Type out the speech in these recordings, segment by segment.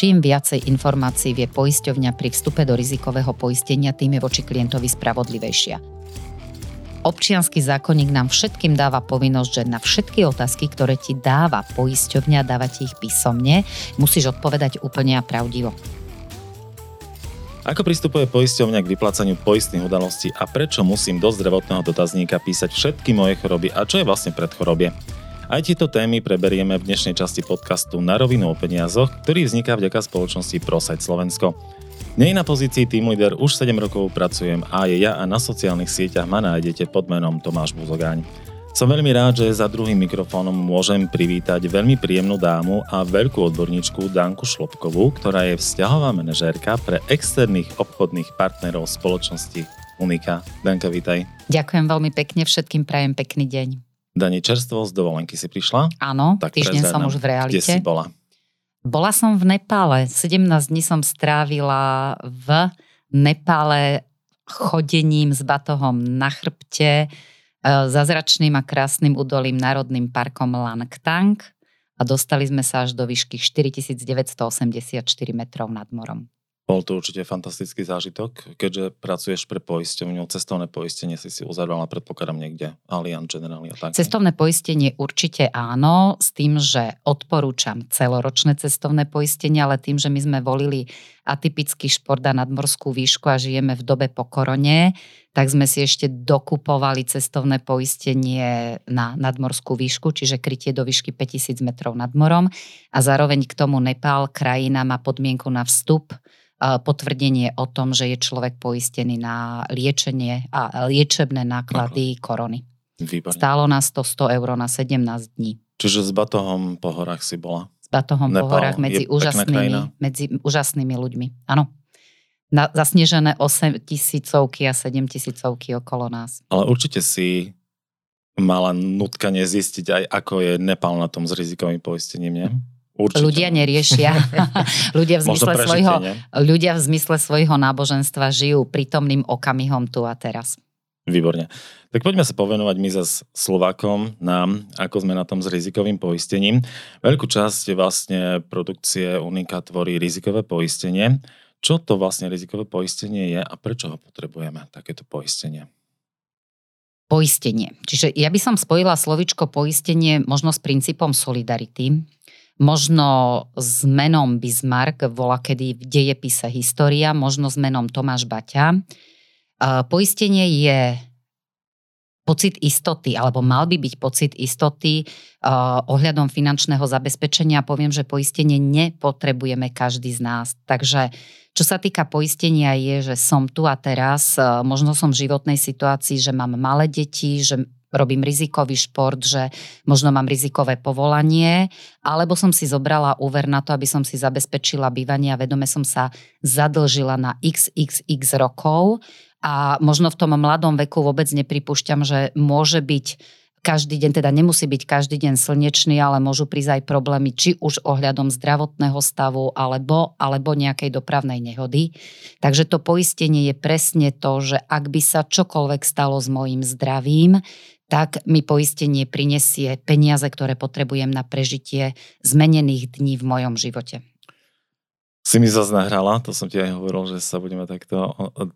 čím viacej informácií vie poisťovňa pri vstupe do rizikového poistenia, tým je voči klientovi spravodlivejšia. Občianský zákonník nám všetkým dáva povinnosť, že na všetky otázky, ktoré ti dáva poisťovňa, dávate ich písomne, musíš odpovedať úplne a pravdivo. Ako pristupuje poisťovňa k vyplácaniu poistných udalostí a prečo musím do zdravotného dotazníka písať všetky moje choroby a čo je vlastne pred chorobie? Aj tieto témy preberieme v dnešnej časti podcastu Na rovinu o peniazoch, ktorý vzniká vďaka spoločnosti Prosajt Slovensko. Nej na pozícii Team Leader už 7 rokov pracujem a je ja a na sociálnych sieťach ma nájdete pod menom Tomáš Buzogáň. Som veľmi rád, že za druhým mikrofónom môžem privítať veľmi príjemnú dámu a veľkú odborníčku Danku Šlopkovú, ktorá je vzťahová manažérka pre externých obchodných partnerov spoločnosti Unika. Danka, vítaj. Ďakujem veľmi pekne, všetkým prajem pekný deň. Dani, čerstvo z dovolenky si prišla? Áno, tak týždeň som už v realite. Kde si bola? Bola som v Nepále. 17 dní som strávila v Nepále chodením s batohom na chrbte, e, zazračným a krásnym údolím Národným parkom Langtang a dostali sme sa až do výšky 4984 metrov nad morom. Bol to určite fantastický zážitok, keďže pracuješ pre poisťovňu, cestovné poistenie si si uzavrala predpokladám niekde, Allianz General a tak. Cestovné poistenie určite áno, s tým, že odporúčam celoročné cestovné poistenie, ale tým, že my sme volili atypický šport a nadmorskú výšku a žijeme v dobe po korone, tak sme si ešte dokupovali cestovné poistenie na nadmorskú výšku, čiže krytie do výšky 5000 metrov nad morom a zároveň k tomu Nepál, krajina má podmienku na vstup potvrdenie o tom, že je človek poistený na liečenie a liečebné náklady Aha. korony. Výborné. Stálo nás to 100 eur na 17 dní. Čiže s batohom po horách si bola? S batohom Nepal po horách medzi úžasnými, medzi úžasnými ľuďmi. Áno. Na, zasnežené 8 tisícovky a 7 tisícovky okolo nás. Ale určite si mala nutkanie zistiť aj, ako je Nepal na tom s rizikovým poistením, nie? Mm. Určite. Ľudia neriešia. ľudia, v zmysle prežitie, svojho, ľudia v zmysle svojho náboženstva žijú prítomným okamihom tu a teraz. Výborne. Tak poďme sa povenovať my zase Slovákom, nám, ako sme na tom s rizikovým poistením. Veľkú časť vlastne produkcie Unika tvorí rizikové poistenie. Čo to vlastne rizikové poistenie je a prečo ho potrebujeme, takéto poistenie? Poistenie. Čiže ja by som spojila slovičko poistenie možno s princípom solidarity, možno s menom Bismarck, vola kedy v dejepise história, možno s menom Tomáš Baťa. Poistenie je pocit istoty, alebo mal by byť pocit istoty ohľadom finančného zabezpečenia. Poviem, že poistenie nepotrebujeme každý z nás. Takže čo sa týka poistenia je, že som tu a teraz, možno som v životnej situácii, že mám malé deti, že robím rizikový šport, že možno mám rizikové povolanie, alebo som si zobrala úver na to, aby som si zabezpečila bývanie a vedome som sa zadlžila na xxx rokov a možno v tom mladom veku vôbec nepripúšťam, že môže byť každý deň, teda nemusí byť každý deň slnečný, ale môžu prísť aj problémy, či už ohľadom zdravotného stavu alebo, alebo nejakej dopravnej nehody. Takže to poistenie je presne to, že ak by sa čokoľvek stalo s mojim zdravím, tak mi poistenie prinesie peniaze, ktoré potrebujem na prežitie zmenených dní v mojom živote. Si mi zase nahrala, to som ti aj hovoril, že sa budeme takto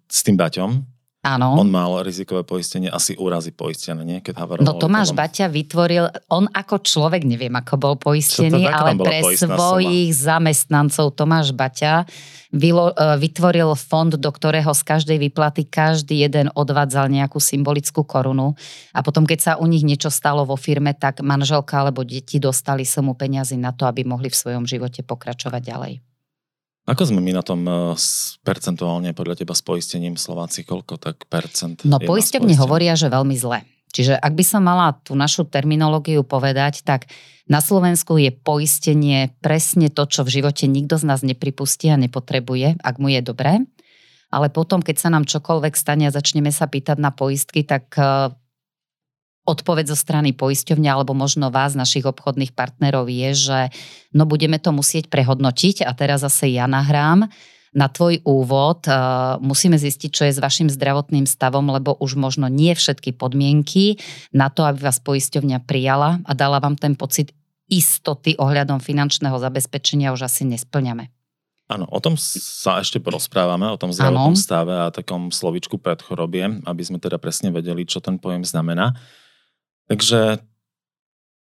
s tým Baťom, Áno. On mal rizikové poistenie, asi úrazy poistené, nie? Keď no Tomáš potom. Baťa vytvoril, on ako človek, neviem ako bol poistený, ale pre svojich suma? zamestnancov Tomáš Baťa vylo, e, vytvoril fond, do ktorého z každej výplaty každý jeden odvádzal nejakú symbolickú korunu a potom, keď sa u nich niečo stalo vo firme, tak manželka alebo deti dostali sumu peniazy na to, aby mohli v svojom živote pokračovať ďalej. Ako sme my na tom uh, percentuálne podľa teba s poistením Slováci? Koľko tak percent? No poisťovne hovoria, že veľmi zle. Čiže ak by som mala tú našu terminológiu povedať, tak na Slovensku je poistenie presne to, čo v živote nikto z nás nepripustí a nepotrebuje, ak mu je dobré. Ale potom, keď sa nám čokoľvek stane a začneme sa pýtať na poistky, tak e, odpoveď zo strany poisťovňa alebo možno vás, našich obchodných partnerov je, že no budeme to musieť prehodnotiť a teraz zase ja nahrám na tvoj úvod. Uh, musíme zistiť, čo je s vašim zdravotným stavom, lebo už možno nie všetky podmienky na to, aby vás poisťovňa prijala a dala vám ten pocit istoty ohľadom finančného zabezpečenia už asi nesplňame. Áno, o tom sa ešte porozprávame, o tom zdravotnom stave a takom slovičku predchorobie, aby sme teda presne vedeli, čo ten pojem znamená. Takže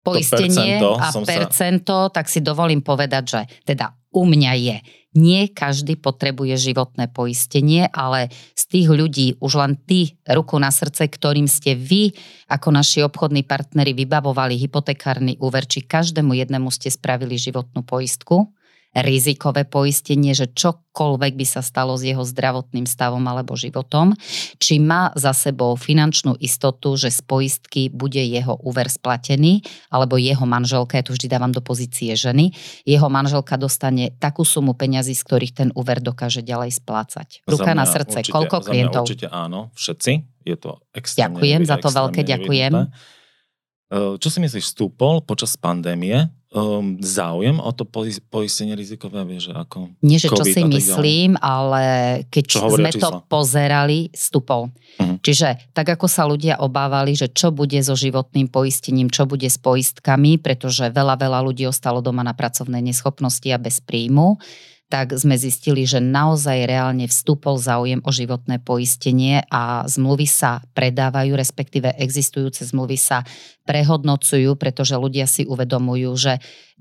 poistenie a percento, sa... tak si dovolím povedať, že teda u mňa je. Nie každý potrebuje životné poistenie, ale z tých ľudí už len ty, ruku na srdce, ktorým ste vy ako naši obchodní partneri vybavovali hypotekárny úver, či každému jednému ste spravili životnú poistku, rizikové poistenie, že čokoľvek by sa stalo s jeho zdravotným stavom alebo životom, či má za sebou finančnú istotu, že z poistky bude jeho úver splatený, alebo jeho manželka, ja tu vždy dávam do pozície ženy, jeho manželka dostane takú sumu peňazí, z ktorých ten úver dokáže ďalej splácať. Ruka na srdce, určite, koľko klientov? určite áno, všetci. Je to extrémne Ďakujem za to veľké, ďakujem. Čo si myslíš, stúpol počas pandémie um, záujem o to poistenie rizikové, vieš, ako Nie, že čo si myslím, ale keď čo sme čísla? to pozerali, stupol. Uh-huh. Čiže tak ako sa ľudia obávali, že čo bude so životným poistením, čo bude s poistkami, pretože veľa, veľa ľudí ostalo doma na pracovnej neschopnosti a bez príjmu, tak sme zistili, že naozaj reálne vstúpol záujem o životné poistenie a zmluvy sa predávajú, respektíve existujúce zmluvy sa prehodnocujú, pretože ľudia si uvedomujú, že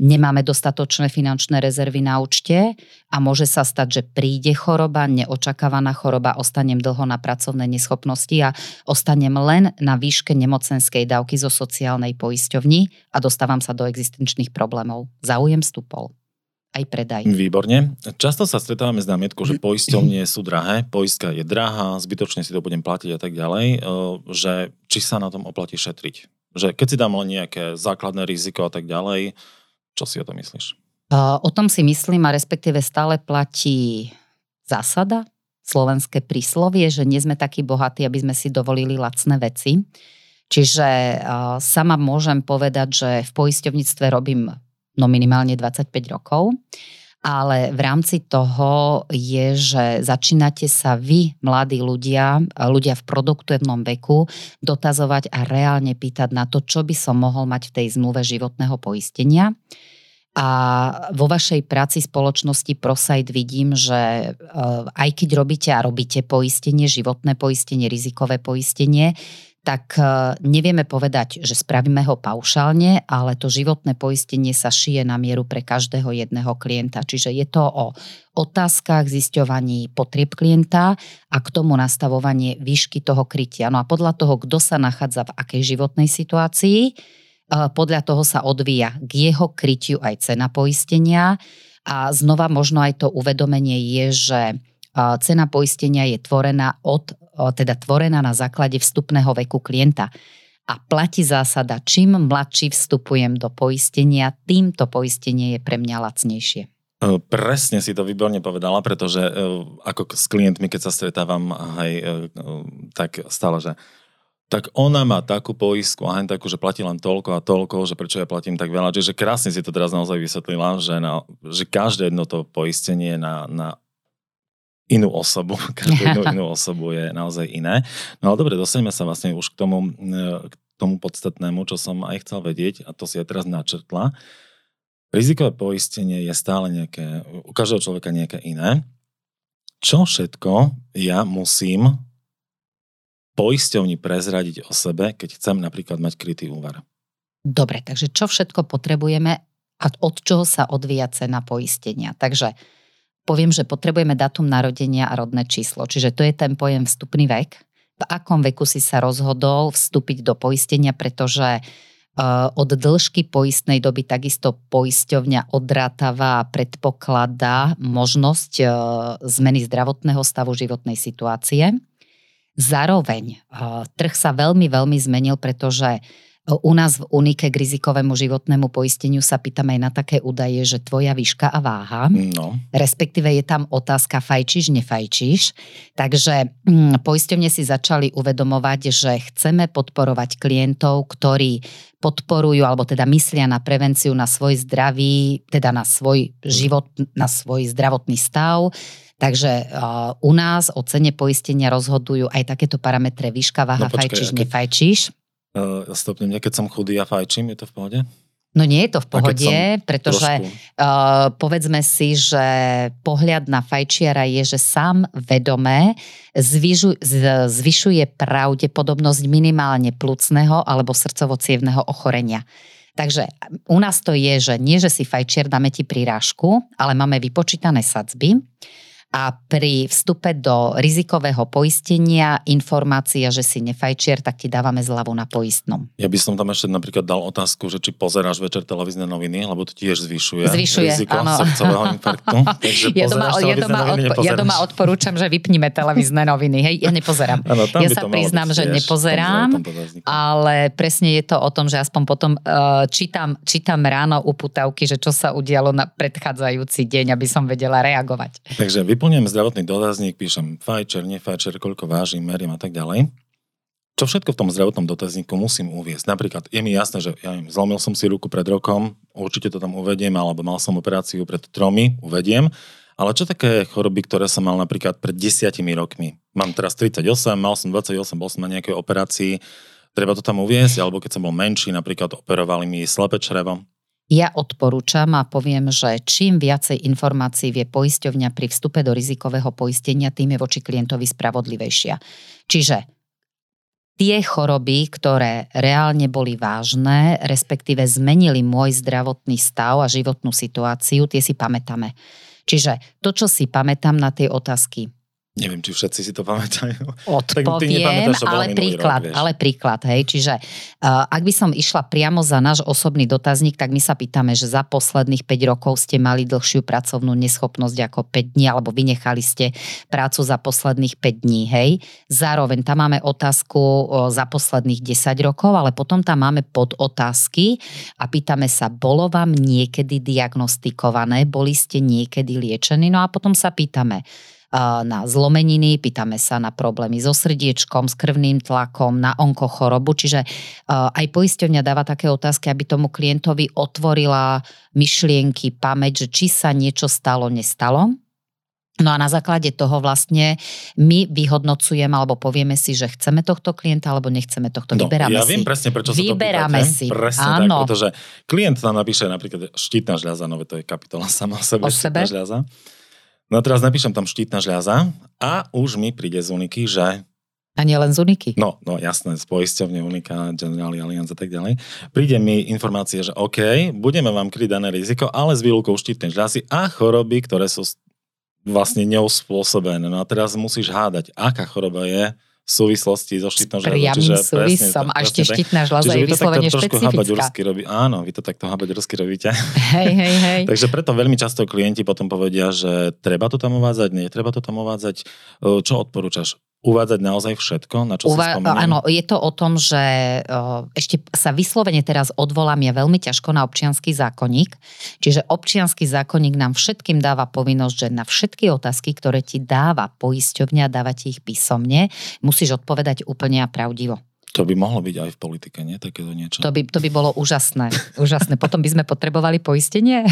nemáme dostatočné finančné rezervy na účte a môže sa stať, že príde choroba, neočakávaná choroba, ostanem dlho na pracovnej neschopnosti a ostanem len na výške nemocenskej dávky zo sociálnej poisťovni a dostávam sa do existenčných problémov. Záujem vstúpol aj predaj. Výborne. Často sa stretávame s námietkou, že poisťovnie sú drahé, poistka je drahá, zbytočne si to budem platiť a tak ďalej, že či sa na tom oplatí šetriť. Že keď si dám len nejaké základné riziko a tak ďalej, čo si o tom myslíš? O tom si myslím a respektíve stále platí zásada, slovenské príslovie, že nie sme takí bohatí, aby sme si dovolili lacné veci. Čiže sama môžem povedať, že v poisťovníctve robím no minimálne 25 rokov. Ale v rámci toho je, že začínate sa vy, mladí ľudia, ľudia v produktívnom veku, dotazovať a reálne pýtať na to, čo by som mohol mať v tej zmluve životného poistenia. A vo vašej práci spoločnosti ProSite vidím, že eh, aj keď robíte a robíte poistenie, životné poistenie, rizikové poistenie, tak e, nevieme povedať, že spravíme ho paušálne, ale to životné poistenie sa šije na mieru pre každého jedného klienta. Čiže je to o otázkach, zisťovaní potrieb klienta a k tomu nastavovanie výšky toho krytia. No a podľa toho, kto sa nachádza v akej životnej situácii, e, podľa toho sa odvíja k jeho krytiu aj cena poistenia. A znova možno aj to uvedomenie je, že e, cena poistenia je tvorená od teda tvorená na základe vstupného veku klienta. A platí zásada, čím mladší vstupujem do poistenia, tým to poistenie je pre mňa lacnejšie. E, presne si to výborne povedala, pretože e, ako s klientmi, keď sa stretávam, aj e, tak stále, že tak ona má takú poistku a takú, že platí len toľko a toľko, že prečo ja platím tak veľa. Čiže krásne si to teraz naozaj vysvetlila, že, na, že každé jedno to poistenie na, na inú osobu, každú inú, inú osobu je naozaj iné. No ale dobre, dostaneme sa vlastne už k tomu, k tomu podstatnému, čo som aj chcel vedieť a to si ja teraz načrtla. Rizikové poistenie je stále nejaké, u každého človeka nejaké iné. Čo všetko ja musím poisťovni prezradiť o sebe, keď chcem napríklad mať krytý úver? Dobre, takže čo všetko potrebujeme a od čoho sa odvíja cena poistenia? Takže poviem, že potrebujeme datum narodenia a rodné číslo. Čiže to je ten pojem vstupný vek. V akom veku si sa rozhodol vstúpiť do poistenia, pretože uh, od dĺžky poistnej doby takisto poisťovňa odrátava a predpokladá možnosť uh, zmeny zdravotného stavu životnej situácie. Zároveň uh, trh sa veľmi, veľmi zmenil, pretože u nás v Unike k rizikovému životnému poisteniu sa pýtame aj na také údaje, že tvoja výška a váha, no. respektíve je tam otázka fajčíš, nefajčíš. Takže hm, poisťovne si začali uvedomovať, že chceme podporovať klientov, ktorí podporujú alebo teda myslia na prevenciu, na svoj zdravý, teda na svoj život, na svoj zdravotný stav. Takže uh, u nás o cene poistenia rozhodujú aj takéto parametre výška, váha, no, počkaj, fajčíš, nefajčíš. Uh, stopnem, keď som chudý a fajčím, je to v pohode? No nie je to v pohode, pretože uh, povedzme si, že pohľad na fajčiara je, že sám vedomé zvyžu, zvyšuje pravdepodobnosť minimálne plucného alebo srdcovo ochorenia. Takže u nás to je, že nie, že si fajčiar dáme ti prirážku, ale máme vypočítané sadzby a pri vstupe do rizikového poistenia informácia, že si nefajčier, tak ti dávame zľavu na poistnom. Ja by som tam ešte napríklad dal otázku, že či pozeráš večer televízne noviny, lebo to tiež zvyšuje, zvyšuje riziko áno. srdcového infarktu. Takže ja, doma, ja, doma noviny, odpo- ja doma odporúčam, že vypnime televízne noviny. Hej, ja nepozerám. Ano, ja sa priznám, že tiež, nepozerám, ale presne je to o tom, že aspoň potom uh, čítam, čítam ráno uputavky, že čo sa udialo na predchádzajúci deň, aby som vedela reagovať. Takže vy vyplňujem zdravotný dotazník, píšem fajčer, nefajčer, koľko vážim, merím a tak ďalej. Čo všetko v tom zdravotnom dotazníku musím uviezť? Napríklad je mi jasné, že ja neviem, zlomil som si ruku pred rokom, určite to tam uvediem, alebo mal som operáciu pred tromi, uvediem. Ale čo také choroby, ktoré som mal napríklad pred desiatimi rokmi? Mám teraz 38, mal som 28, bol som na nejakej operácii, treba to tam uviezť, alebo keď som bol menší, napríklad operovali mi slepé črevo, ja odporúčam a poviem, že čím viacej informácií vie poisťovňa pri vstupe do rizikového poistenia, tým je voči klientovi spravodlivejšia. Čiže tie choroby, ktoré reálne boli vážne, respektíve zmenili môj zdravotný stav a životnú situáciu, tie si pamätáme. Čiže to, čo si pamätám na tie otázky, Neviem, či všetci si to pamätajú. Odpoviem, ale príklad, rok, ale príklad, hej. Čiže uh, ak by som išla priamo za náš osobný dotazník, tak my sa pýtame, že za posledných 5 rokov ste mali dlhšiu pracovnú neschopnosť ako 5 dní, alebo vynechali ste prácu za posledných 5 dní, hej. Zároveň tam máme otázku uh, za posledných 10 rokov, ale potom tam máme podotázky a pýtame sa, bolo vám niekedy diagnostikované, boli ste niekedy liečení, no a potom sa pýtame, na zlomeniny, pýtame sa na problémy so srdiečkom, s krvným tlakom, na onkochorobu, čiže aj poisťovňa dáva také otázky, aby tomu klientovi otvorila myšlienky, pamäť, že či sa niečo stalo, nestalo. No a na základe toho vlastne my vyhodnocujeme alebo povieme si, že chceme tohto klienta alebo nechceme tohto. No, Vyberáme ja si. viem presne, prečo Vyberáme sa to pýtate. si. Presne Áno. tak, pretože klient nám napíše napríklad štítna žľaza, no to je kapitola sama o sebe, o sebe? žľaza. No a teraz napíšem tam štítna žľaza a už mi príde z Uniky, že a nie len z Uniky. No, no jasné, z poisťovne Unika, General Alliance a tak ďalej. Príde mi informácia, že OK, budeme vám kryť dané riziko, ale s výlukou štítnej žľazy a choroby, ktoré sú vlastne neuspôsobené. No a teraz musíš hádať, aká choroba je, súvislosti so štítnou žľazou. Priamým súvisom a ešte štítna žľaza je vyslovene špecifická. Robí. Áno, vy to takto habaďursky robíte. Hej, hej, hej. Takže preto veľmi často klienti potom povedia, že treba to tam uvádzať, nie treba to tam uvádzať. Čo odporúčaš? Uvádzať naozaj všetko, na čo Uva- si spomínam? Áno, je to o tom, že ešte sa vyslovene teraz odvolám ja veľmi ťažko na občianský zákonník. Čiže občianský zákonník nám všetkým dáva povinnosť, že na všetky otázky, ktoré ti dáva poisťovňa, dáva ti ich písomne, musíš odpovedať úplne a pravdivo. To by mohlo byť aj v politike, nie? Takéto niečo. To by, to by bolo úžasné. úžasné. Potom by sme potrebovali poistenie.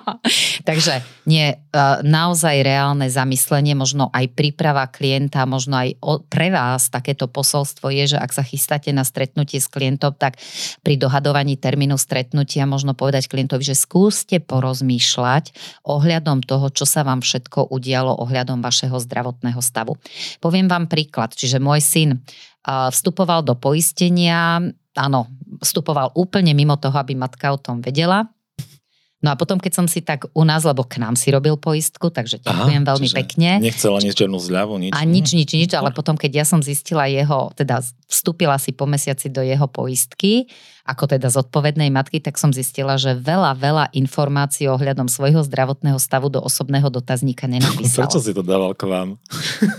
Takže nie, e, naozaj reálne zamyslenie, možno aj príprava klienta, možno aj pre vás takéto posolstvo je, že ak sa chystáte na stretnutie s klientom, tak pri dohadovaní termínu stretnutia možno povedať klientovi, že skúste porozmýšľať ohľadom toho, čo sa vám všetko udialo ohľadom vašeho zdravotného stavu. Poviem vám príklad. Čiže môj syn vstupoval do poistenia, áno, vstupoval úplne mimo toho, aby matka o tom vedela. No a potom, keď som si tak u nás, lebo k nám si robil poistku, takže ďakujem Aha, veľmi pekne. Nechcela nič černú zľavu, nič. A nič, nič, nič, ale potom, keď ja som zistila jeho, teda vstúpila si po mesiaci do jeho poistky, ako teda zodpovednej matky, tak som zistila, že veľa, veľa informácií ohľadom svojho zdravotného stavu do osobného dotazníka nenapísal. Prečo si to dával k vám?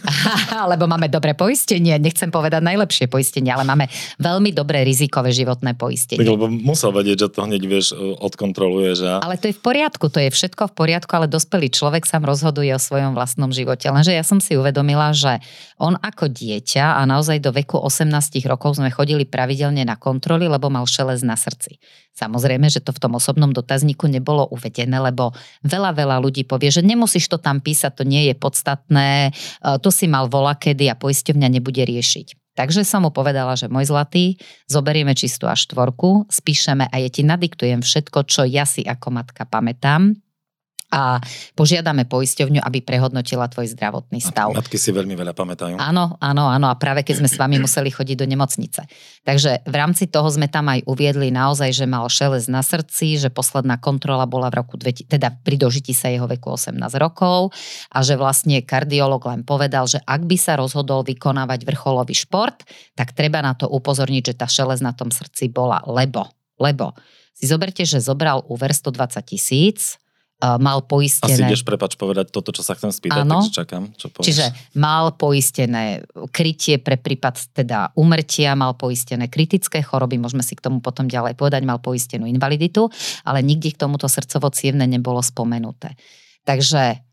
Lebo máme dobré poistenie, nechcem povedať najlepšie poistenie, ale máme veľmi dobré rizikové životné poistenie. Tak, lebo musel vedieť, že to hneď vieš, e, odkontroluje. Že... Ale to je v poriadku, to je všetko v poriadku, ale dospelý človek sám rozhoduje o svojom vlastnom živote. Lenže ja som si uvedomila, že on ako dieťa a naozaj do veku 18 rokov sme chodili pravidelne na kontroly, lebo mal šelez na srdci. Samozrejme, že to v tom osobnom dotazníku nebolo uvedené, lebo veľa, veľa ľudí povie, že nemusíš to tam písať, to nie je podstatné, e, to si mal vola kedy a poisťovňa nebude riešiť. Takže som mu povedala, že môj zlatý, zoberieme čistú až štvorku, spíšeme a ja ti nadiktujem všetko, čo ja si ako matka pamätám a požiadame poisťovňu, aby prehodnotila tvoj zdravotný stav. Matky si veľmi veľa pamätajú. Áno, áno, áno. A práve keď sme s vami museli chodiť do nemocnice. Takže v rámci toho sme tam aj uviedli naozaj, že mal šelez na srdci, že posledná kontrola bola v roku, teda pri dožití sa jeho veku 18 rokov a že vlastne kardiolog len povedal, že ak by sa rozhodol vykonávať vrcholový šport, tak treba na to upozorniť, že tá šelez na tom srdci bola, lebo, lebo si zoberte, že zobral úver 120 tisíc, mal poistené... Asi ideš, prepač, povedať toto, čo sa chcem spýtať, ano. takže čakám, čo povieš. Čiže mal poistené krytie pre prípad teda umrtia, mal poistené kritické choroby, môžeme si k tomu potom ďalej povedať, mal poistenú invaliditu, ale nikdy k tomuto srdcovo nebolo spomenuté. Takže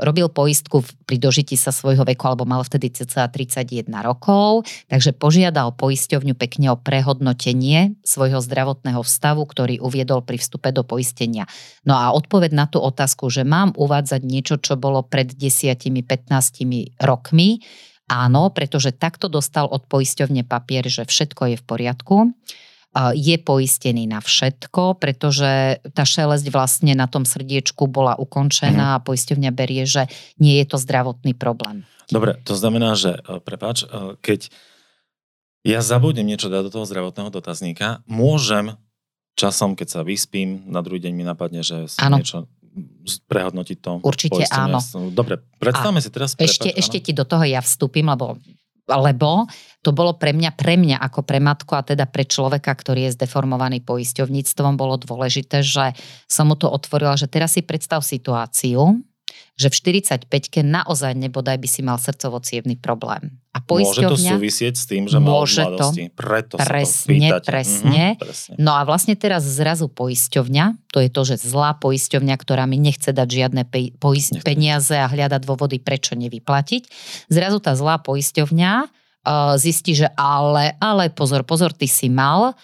robil poistku pri dožití sa svojho veku, alebo mal vtedy cca 31 rokov, takže požiadal poisťovňu pekne o prehodnotenie svojho zdravotného stavu, ktorý uviedol pri vstupe do poistenia. No a odpoveď na tú otázku, že mám uvádzať niečo, čo bolo pred 10-15 rokmi, áno, pretože takto dostal od poisťovne papier, že všetko je v poriadku je poistený na všetko, pretože tá šelesť vlastne na tom srdiečku bola ukončená mm. a poisťovňa berie, že nie je to zdravotný problém. Dobre, to znamená, že, e, prepáč, e, keď ja zabudnem niečo dať do toho zdravotného dotazníka, môžem časom, keď sa vyspím, na druhý deň mi napadne, že som ano. niečo prehodnotiť to. Určite áno. Dobre, predstavme a si teraz... Ešte, ešte ti do toho ja vstúpim, lebo lebo to bolo pre mňa, pre mňa ako pre matku a teda pre človeka, ktorý je zdeformovaný poisťovníctvom, bolo dôležité, že som mu to otvorila, že teraz si predstav situáciu, že v 45-ke naozaj nebodaj by si mal srdcovo problém. A Môže to súvisieť s tým, že mal môže mladosti. To, Preto presne, sa to presne. Mm-hmm, presne. No a vlastne teraz zrazu poisťovňa, to je to, že zlá poisťovňa, ktorá mi nechce dať žiadne pe- poist- peniaze a hľada dôvody, prečo nevyplatiť. Zrazu tá zlá poisťovňa uh, zistí, že ale, ale pozor, pozor, ty si mal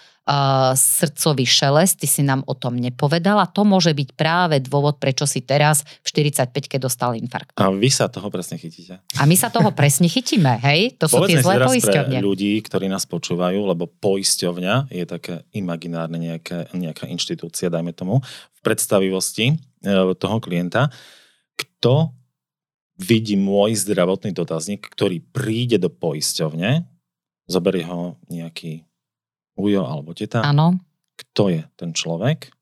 srdcový šelest, ty si nám o tom nepovedala. To môže byť práve dôvod, prečo si teraz v 45-ke dostal infarkt. A vy sa toho presne chytíte. A my sa toho presne chytíme, hej? To sú tie zlé poisťovne. pre ľudí, ktorí nás počúvajú, lebo poisťovňa je také imaginárne nejaká, nejaká inštitúcia, dajme tomu, v predstavivosti e, toho klienta. Kto vidí môj zdravotný dotazník, ktorý príde do poisťovne, zoberie ho nejaký ujo alebo teta. Áno. Kto je ten človek?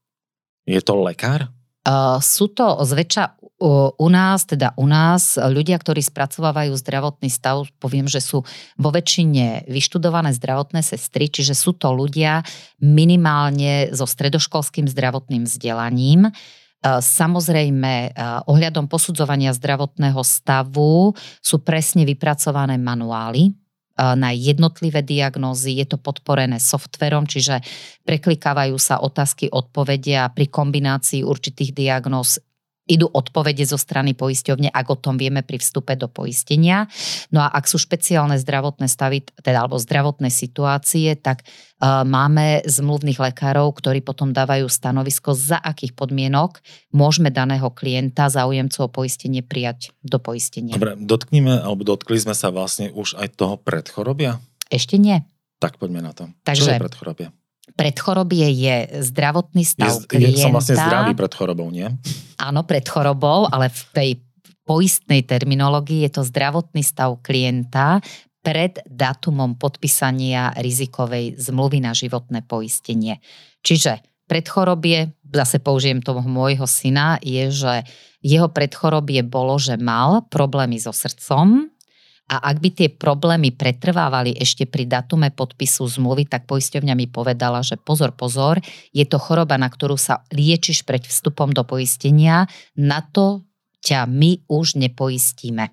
Je to lekár? Uh, sú to zväčša uh, u nás, teda u nás, ľudia, ktorí spracovávajú zdravotný stav, poviem, že sú vo väčšine vyštudované zdravotné sestry, čiže sú to ľudia minimálne so stredoškolským zdravotným vzdelaním. Uh, samozrejme, ohľadom posudzovania zdravotného stavu sú presne vypracované manuály, na jednotlivé diagnózy, je to podporené softverom, čiže preklikávajú sa otázky, odpovedia pri kombinácii určitých diagnóz idú odpovede zo strany poisťovne, ak o tom vieme pri vstupe do poistenia. No a ak sú špeciálne zdravotné stavy, teda alebo zdravotné situácie, tak uh, máme zmluvných lekárov, ktorí potom dávajú stanovisko, za akých podmienok môžeme daného klienta, záujemcu o poistenie prijať do poistenia. Dobre, dotknime, alebo dotkli sme sa vlastne už aj toho predchorobia? Ešte nie. Tak poďme na to. Takže, Čo je predchorobie? Pred chorobie je zdravotný stav je, klienta. Je, som vlastne zdravý pred chorobou, nie? Áno, pred chorobou, ale v tej poistnej terminológii je to zdravotný stav klienta pred dátumom podpísania rizikovej zmluvy na životné poistenie. Čiže predchorobie, zase použijem toho môjho syna, je, že jeho predchorobie bolo, že mal problémy so srdcom, a ak by tie problémy pretrvávali ešte pri datume podpisu zmluvy, tak poisťovňa mi povedala, že pozor, pozor, je to choroba, na ktorú sa liečiš pred vstupom do poistenia, na to ťa my už nepoistíme.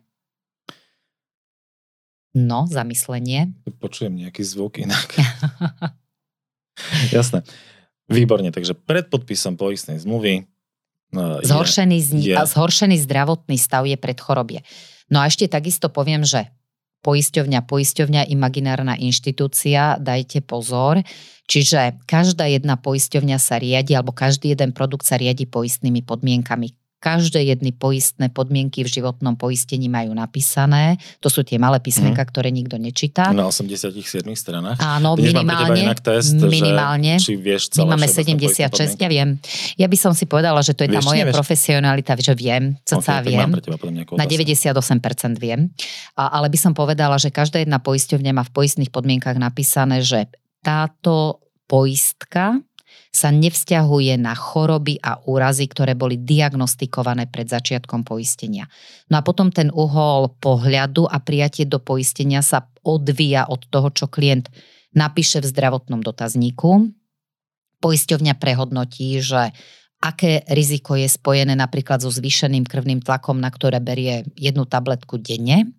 No, zamyslenie. Počujem nejaký zvuk inak. Jasné. Výborne, takže pred podpisom poistnej zmluvy no, zhoršený, je, je... zhoršený zdravotný stav je pred chorobie. No a ešte takisto poviem, že poisťovňa, poisťovňa, imaginárna inštitúcia, dajte pozor. Čiže každá jedna poisťovňa sa riadi, alebo každý jeden produkt sa riadi poistnými podmienkami. Každé jedny poistné podmienky v životnom poistení majú napísané. To sú tie malé písmenka, mm. ktoré nikto nečíta. Na 87 stranách. Áno, Dnes minimálne. test, minimálne. Že, či vieš My máme 76, ja viem. Ja by som si povedala, že to je vieš, tá moja nevieš? profesionalita, že viem, co okay, viem. Na 98% viem. A, ale by som povedala, že každá jedna poisťovňa má v poistných podmienkach napísané, že táto poistka sa nevzťahuje na choroby a úrazy, ktoré boli diagnostikované pred začiatkom poistenia. No a potom ten uhol pohľadu a prijatie do poistenia sa odvíja od toho, čo klient napíše v zdravotnom dotazníku. Poisťovňa prehodnotí, že aké riziko je spojené napríklad so zvýšeným krvným tlakom, na ktoré berie jednu tabletku denne.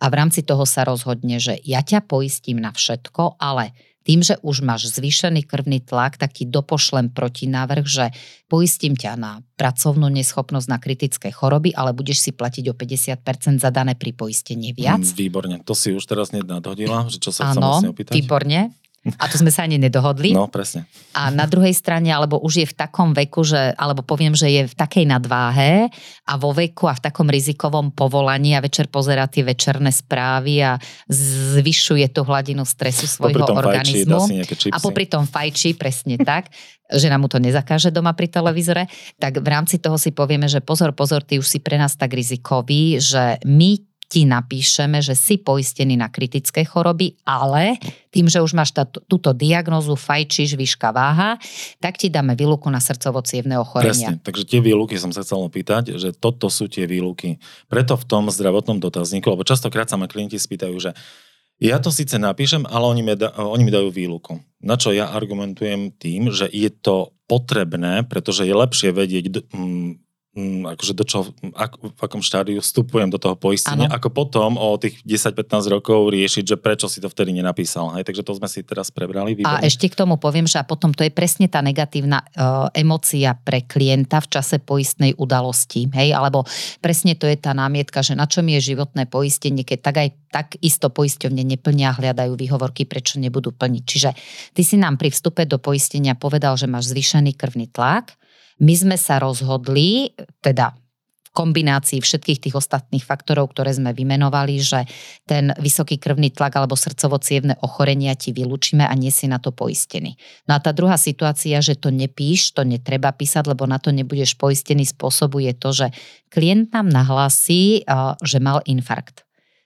A v rámci toho sa rozhodne, že ja ťa poistím na všetko, ale tým, že už máš zvýšený krvný tlak, tak ti dopošlem protinávrh, že poistím ťa na pracovnú neschopnosť na kritické choroby, ale budeš si platiť o 50% za dané pripoistenie viac. Mm, výborne, to si už teraz nadhodila, že čo sa chcem vlastne opýtať. výborne. A tu sme sa ani nedohodli. No, presne. A na druhej strane, alebo už je v takom veku, že, alebo poviem, že je v takej nadváhe a vo veku a v takom rizikovom povolaní a večer pozera tie večerné správy a zvyšuje tú hladinu stresu svojho organizmu. Fajčí, a popri tom fajčí, presne tak, že nám mu to nezakáže doma pri televízore, tak v rámci toho si povieme, že pozor, pozor, ty už si pre nás tak rizikový, že my ti napíšeme, že si poistený na kritické choroby, ale tým, že už máš tá, túto diagnozu, fajčíš, výška váha, tak ti dáme výluku na srdcovo ochorenia. Presne, takže tie výluky som sa chcel opýtať, že toto sú tie výluky. Preto v tom zdravotnom dotazníku, lebo častokrát sa ma klienti spýtajú, že ja to síce napíšem, ale oni mi, da, oni mi dajú výluku. Na čo ja argumentujem tým, že je to potrebné, pretože je lepšie vedieť, akože do čo, ak, v akom štádiu vstupujem do toho poistenia, ano. ako potom o tých 10-15 rokov riešiť, že prečo si to vtedy nenapísal. Hej? Takže to sme si teraz prebrali. Výborné. A ešte k tomu poviem, že a potom to je presne tá negatívna uh, emocia pre klienta v čase poistnej udalosti. Hej? Alebo presne to je tá námietka, že na čom je životné poistenie, keď tak aj tak isto poisťovne neplnia a hľadajú výhovorky, prečo nebudú plniť. Čiže ty si nám pri vstupe do poistenia povedal, že máš zvýšený krvný tlak, my sme sa rozhodli, teda v kombinácii všetkých tých ostatných faktorov, ktoré sme vymenovali, že ten vysoký krvný tlak alebo srdcovo ochorenia ti vylúčime a nie si na to poistený. No a tá druhá situácia, že to nepíš, to netreba písať, lebo na to nebudeš poistený, spôsobuje to, že klient nám nahlási, že mal infarkt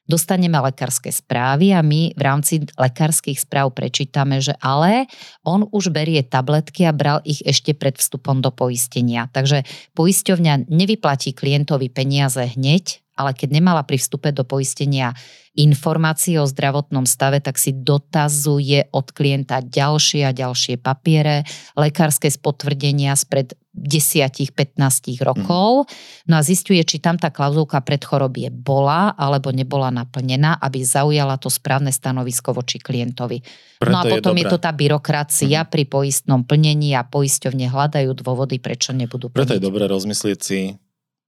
dostaneme lekárske správy a my v rámci lekárskych správ prečítame, že ale on už berie tabletky a bral ich ešte pred vstupom do poistenia. Takže poisťovňa nevyplatí klientovi peniaze hneď, ale keď nemala pri vstupe do poistenia informácie o zdravotnom stave, tak si dotazuje od klienta ďalšie a ďalšie papiere, lekárske spotvrdenia spred 10-15 rokov. No a zistuje, či tam tá klauzulka pred chorobie bola alebo nebola naplnená, aby zaujala to správne stanovisko voči klientovi. Preto no a potom je, je to tá byrokracia mm. pri poistnom plnení a poisťovne hľadajú dôvody, prečo nebudú plniť. Preto je dobré rozmyslieť si,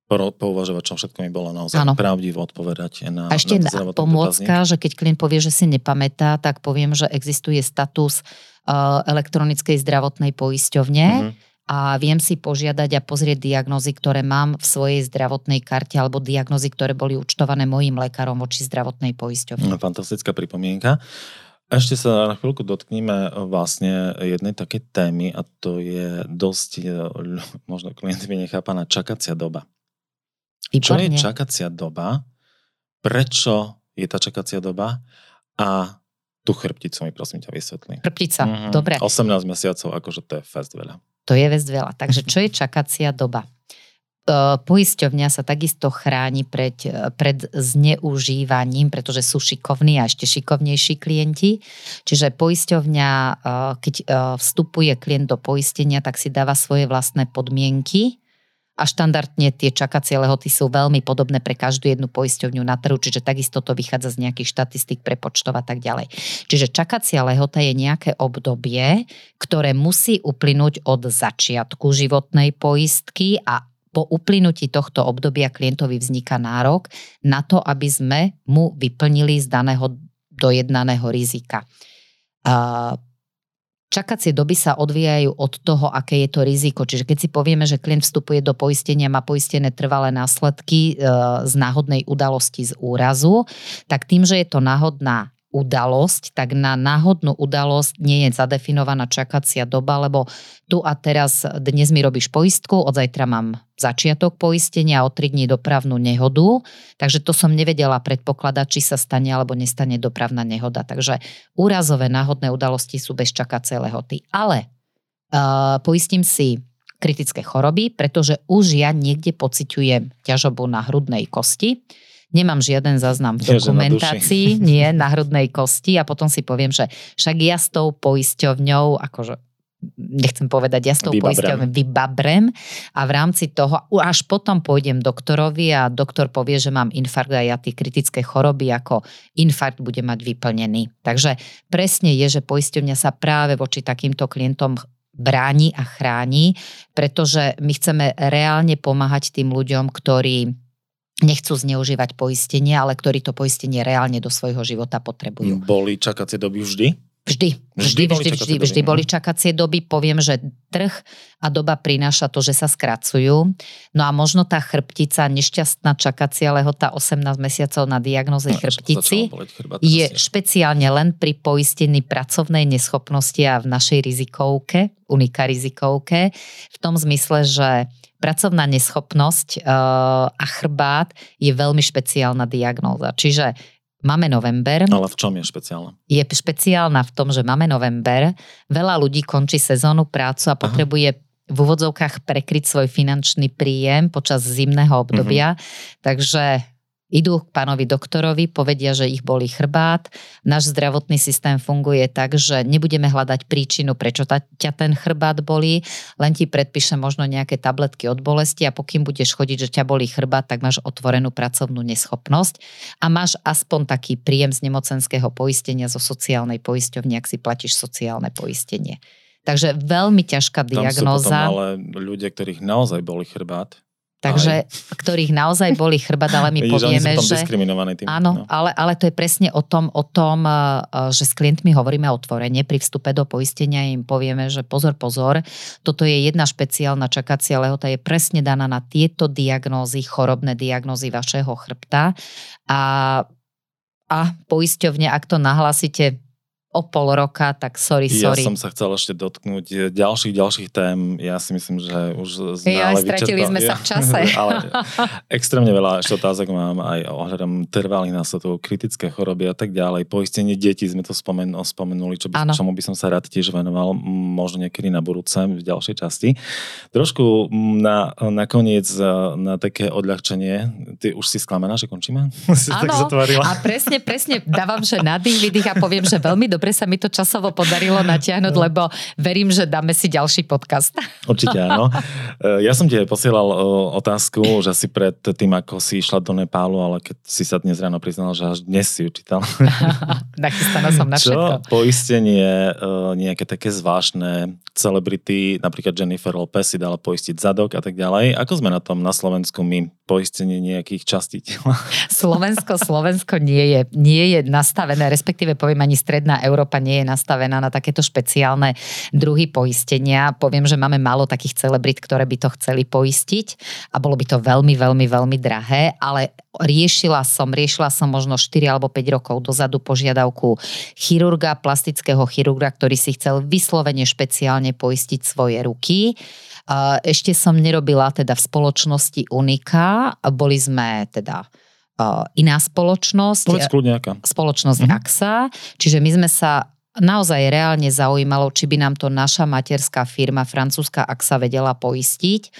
pouvažovať, čo všetko mi bolo naozaj ano. pravdivo odpovedať na A ešte na pomôcka, že keď klient povie, že si nepamätá, tak poviem, že existuje status uh, elektronickej zdravotnej poisťovne mm-hmm. a viem si požiadať a pozrieť diagnozy, ktoré mám v svojej zdravotnej karte alebo diagnozy, ktoré boli účtované mojim lekárom voči zdravotnej poisťovne. No, fantastická pripomienka. Ešte sa na chvíľku dotkneme vlastne jednej takej témy a to je dosť, eh, možno klientovi nechápaná čakacia doba. Výborne. Čo je čakacia doba? Prečo je tá čakacia doba? A tú chrbticu mi prosím ťa vysvetlí. Chrbtica, mm-hmm. dobre. 18 mesiacov, akože to je fest veľa. To je fest veľa. Takže čo je čakacia doba? E, poisťovňa sa takisto chráni pred, pred zneužívaním, pretože sú šikovní a ešte šikovnejší klienti. Čiže poisťovňa, e, keď e, vstupuje klient do poistenia, tak si dáva svoje vlastné podmienky a štandardne tie čakacie lehoty sú veľmi podobné pre každú jednu poisťovňu na trhu, čiže takisto to vychádza z nejakých štatistík prepočtov a tak ďalej. Čiže čakacia lehota je nejaké obdobie, ktoré musí uplynúť od začiatku životnej poistky a po uplynutí tohto obdobia klientovi vzniká nárok na to, aby sme mu vyplnili z daného dojednaného rizika. Čakacie doby sa odvíjajú od toho, aké je to riziko. Čiže keď si povieme, že klient vstupuje do poistenia, má poistené trvalé následky e, z náhodnej udalosti z úrazu, tak tým, že je to náhodná udalosť, tak na náhodnú udalosť nie je zadefinovaná čakacia doba, lebo tu a teraz dnes mi robíš poistku, od zajtra mám začiatok poistenia o 3 dní dopravnú nehodu, takže to som nevedela predpokladať, či sa stane alebo nestane dopravná nehoda. Takže úrazové náhodné udalosti sú bez čakacej lehoty. Ale uh, poistím si kritické choroby, pretože už ja niekde pociťujem ťažobu na hrudnej kosti Nemám žiaden záznam v dokumentácii, nie, na hrudnej kosti. A potom si poviem, že však ja s tou poisťovňou, akože nechcem povedať, ja s tou poisťovňou vybabrem. A v rámci toho až potom pôjdem doktorovi a doktor povie, že mám infarkt a ja tie kritické choroby ako infarkt bude mať vyplnený. Takže presne je, že poisťovňa sa práve voči takýmto klientom bráni a chráni, pretože my chceme reálne pomáhať tým ľuďom, ktorí nechcú zneužívať poistenie, ale ktorí to poistenie reálne do svojho života potrebujú. Boli čakacie doby vždy? Vždy, vždy, vždy, vždy, vždy boli čakacie doby. Poviem, že trh a doba prináša to, že sa skracujú. No a možno tá chrbtica, nešťastná čakacia lehota 18 mesiacov na diagnoze no, chrbtici je špeciálne len pri poistení pracovnej neschopnosti a v našej rizikovke, unika rizikovke, v tom zmysle, že pracovná neschopnosť uh, a chrbát je veľmi špeciálna diagnóza. Čiže máme november. Ale v čom je špeciálna? Je špeciálna v tom, že máme november, veľa ľudí končí sezónu prácu a potrebuje Aha v úvodzovkách prekryť svoj finančný príjem počas zimného obdobia. Mm-hmm. Takže idú k pánovi doktorovi, povedia, že ich boli chrbát. Náš zdravotný systém funguje tak, že nebudeme hľadať príčinu, prečo ta, ťa ten chrbát bolí, len ti predpíše možno nejaké tabletky od bolesti a pokým budeš chodiť, že ťa bolí chrbát, tak máš otvorenú pracovnú neschopnosť a máš aspoň taký príjem z nemocenského poistenia zo sociálnej poisťovne, ak si platíš sociálne poistenie. Takže veľmi ťažká diagnóza. Tam sú potom ale ľudia, ktorých naozaj boli chrbát, Takže, aj. ktorých naozaj boli chrbát, ale my Vidíš, povieme, že... Tým, áno, no. ale, ale to je presne o tom, o tom, eh, že s klientmi hovoríme otvorene pri vstupe do poistenia im povieme, že pozor, pozor, toto je jedna špeciálna čakacia lehota, je presne daná na tieto diagnózy, chorobné diagnózy vašeho chrbta a a poisťovne, ak to nahlásite o pol roka, tak sorry, sorry. Ja som sa chcel ešte dotknúť ďalších, ďalších tém. Ja si myslím, že už sme ja, ale stratili vyčerpali. sme sa v čase. ale extrémne veľa ešte otázok mám aj ohľadom trvalých následov, kritické choroby a tak ďalej. Poistenie detí sme to spomen, spomenuli, čo by, čomu by som sa rád tiež venoval, možno niekedy na budúce v ďalšej časti. Trošku na, nakoniec na také odľahčenie. Ty už si sklamená, že končíme? Áno, a presne, presne dávam, že na a poviem, že veľmi dobre dobre sa mi to časovo podarilo natiahnuť, no. lebo verím, že dáme si ďalší podcast. Určite áno. E, ja som ti posielal e, otázku, že si pred tým, ako si išla do Nepálu, ale keď si sa dnes ráno priznal, že až dnes si učítal. Nachystaná som na všetko. Čo poistenie, e, nejaké také zvláštne celebrity, napríklad Jennifer Lopez si dala poistiť zadok a tak ďalej. Ako sme na tom na Slovensku my poistenie nejakých častí tela? Slovensko, Slovensko nie je, nie je nastavené, respektíve poviem ani stredná Európa nie je nastavená na takéto špeciálne druhy poistenia. Poviem, že máme málo takých celebrit, ktoré by to chceli poistiť a bolo by to veľmi, veľmi, veľmi drahé, ale riešila som, riešila som možno 4 alebo 5 rokov dozadu požiadavku chirurga, plastického chirurga, ktorý si chcel vyslovene špeciálne poistiť svoje ruky. Ešte som nerobila teda v spoločnosti Unika, boli sme teda iná spoločnosť. Povedz Spoločnosť uh-huh. AXA. Čiže my sme sa naozaj reálne zaujímalo, či by nám to naša materská firma, francúzska AXA, vedela poistiť.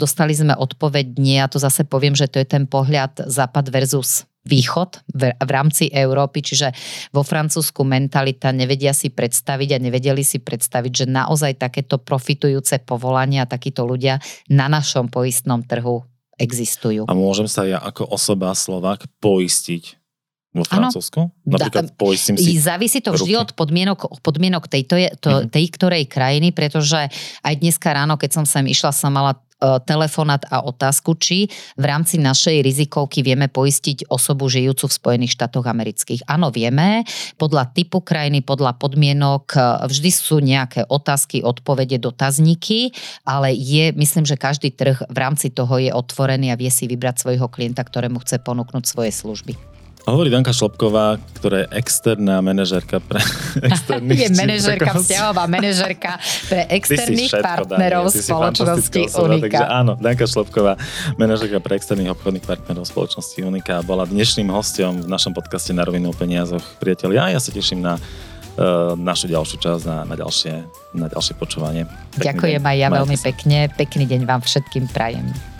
dostali sme odpoveď nie a to zase poviem, že to je ten pohľad západ versus východ v, v rámci Európy, čiže vo Francúzsku mentalita nevedia si predstaviť a nevedeli si predstaviť, že naozaj takéto profitujúce povolania, takíto ľudia na našom poistnom trhu existujú. A môžem sa ja ako osoba Slovák poistiť vo Francúzsku? Ano, Napríklad da, poistím si Závisí to vždy ruky. od podmienok, podmienok tejto, to, mm-hmm. tej ktorej krajiny, pretože aj dneska ráno, keď som sem išla, som mala telefonát a otázku, či v rámci našej rizikovky vieme poistiť osobu žijúcu v Spojených štátoch amerických. Áno, vieme. Podľa typu krajiny, podľa podmienok e, vždy sú nejaké otázky, odpovede, dotazníky, ale je, myslím, že každý trh v rámci toho je otvorený a vie si vybrať svojho klienta, ktorému chce ponúknuť svoje služby. Hovorí Danka Šlopková, ktorá je externá manažerka pre externých... je manažerka, vzťahová manažerka pre externých partnerov Dani, spoločnosti Unika. Takže áno, Danka Šlopková, manažerka pre externých obchodných partnerov spoločnosti Unika bola dnešným hostom v našom podcaste Na rovinu o peniazoch. Priatelia, ja sa teším na uh, našu ďalšiu časť, na, na, ďalšie, na ďalšie počúvanie. Pekný Ďakujem deň. aj ja Majte veľmi sa. pekne. Pekný deň vám všetkým prajem.